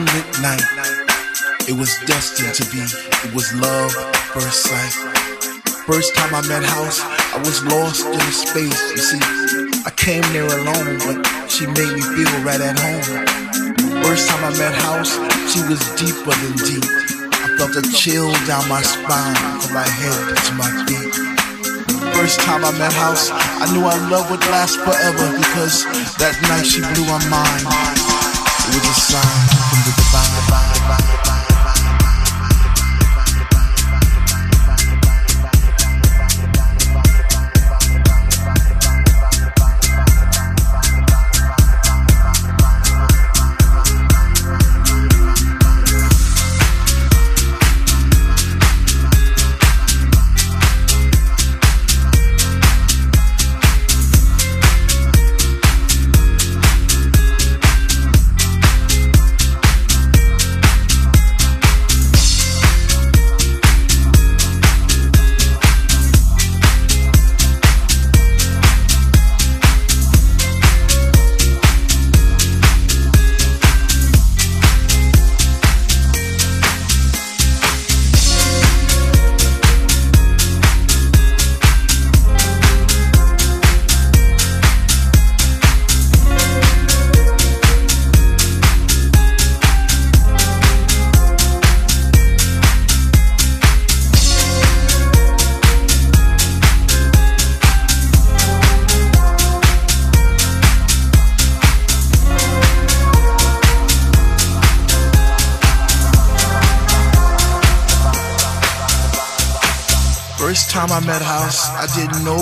moonlit night. It was destined to be. It was love at first sight. First time I met House, I was lost in space. You see, I came there alone, but she made me feel right at home. First time I met House, she was deeper than deep. I felt a chill down my spine from my head to my feet. First time I met House, I knew our love would last forever because that night she blew my mind. It was a sign from the divine. divine, divine,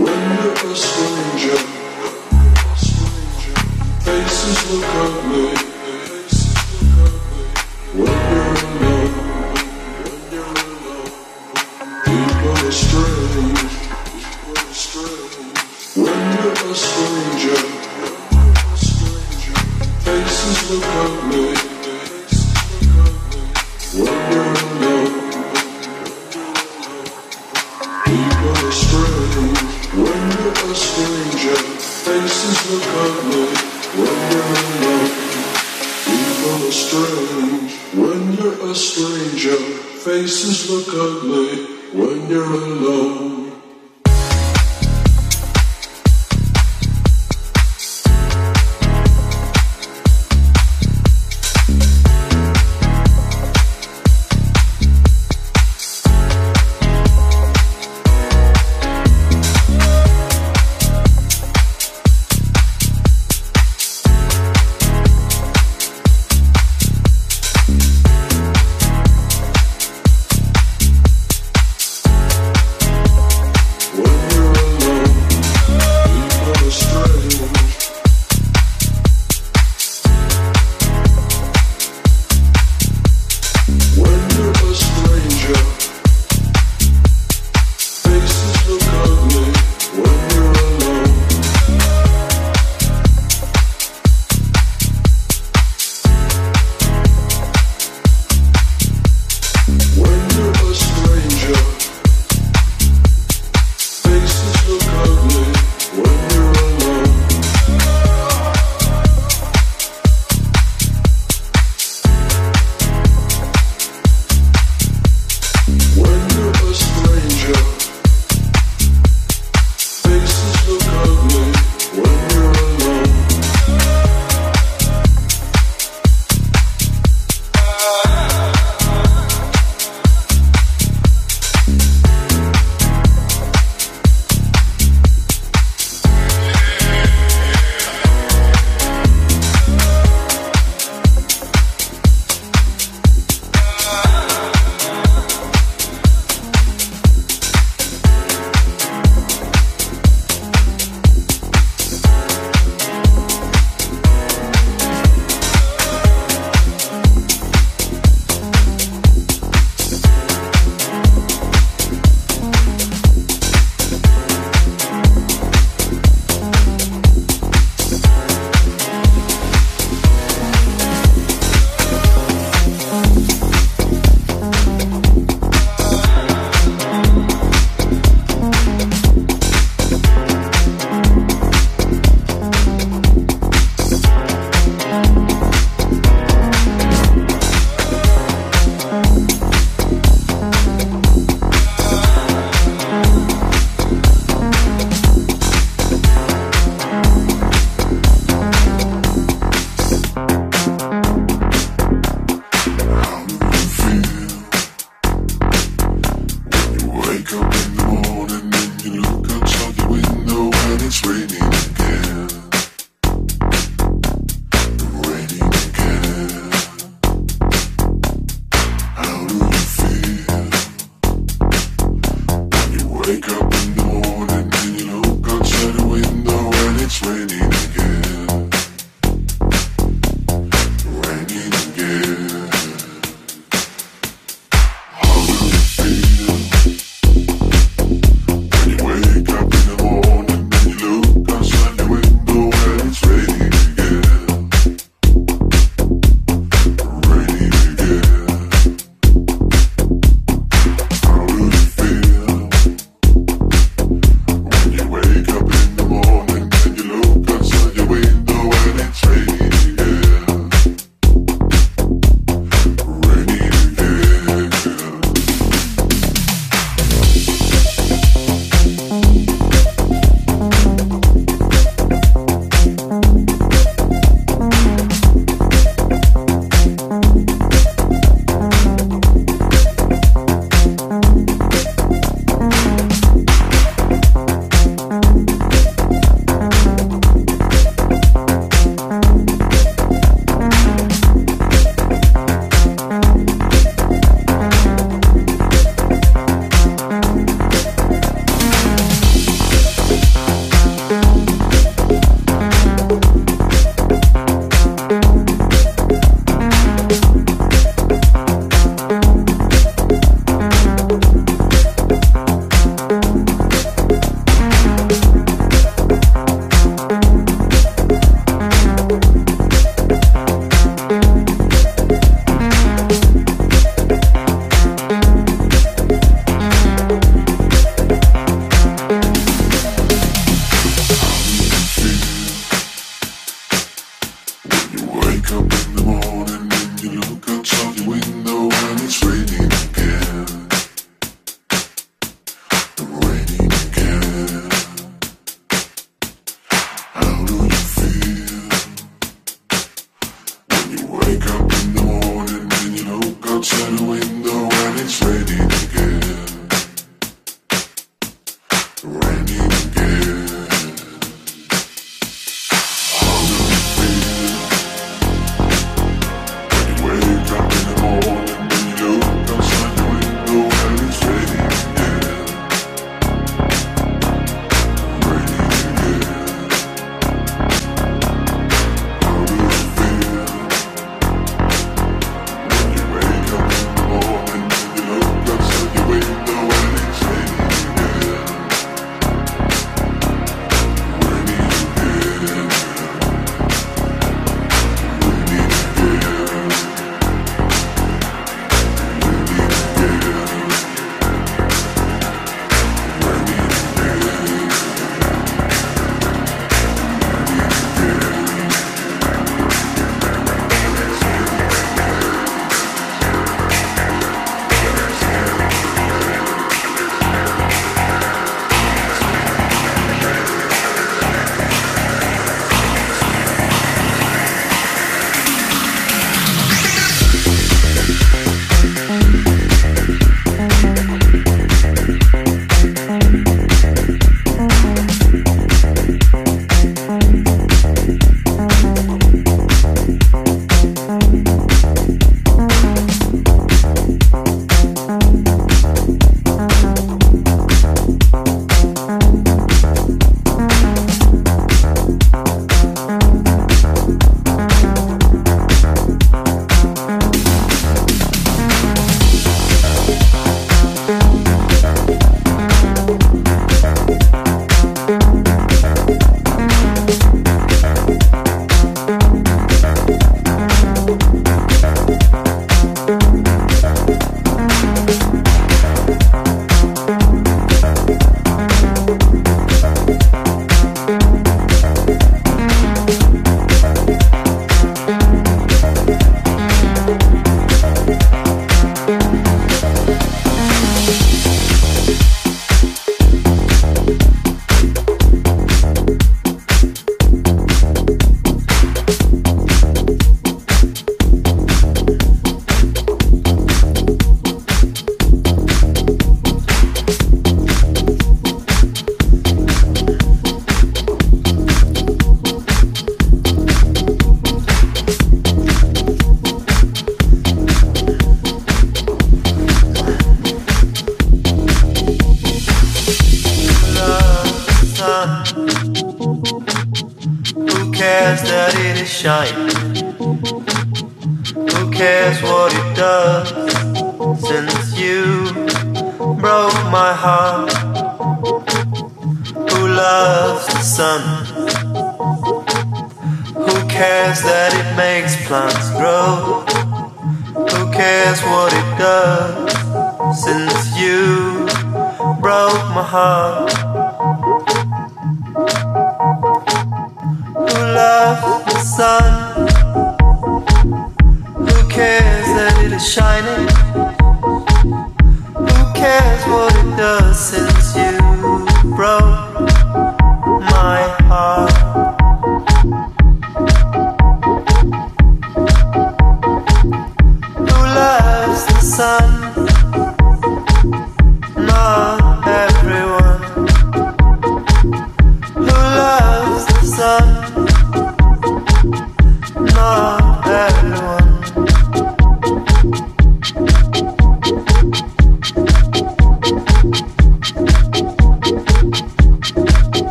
When the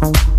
Coca-Cola.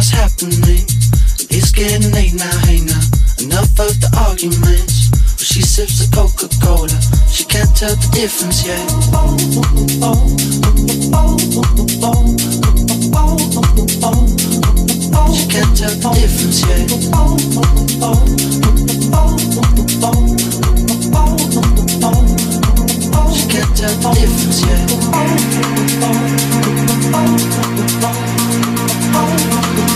what's happening. It's getting late now, hey now. Enough of the arguments. Well, she sips the Coca Cola. She can't tell the difference yet. She can't tell the difference yet. She can't tell the difference yet. Oh,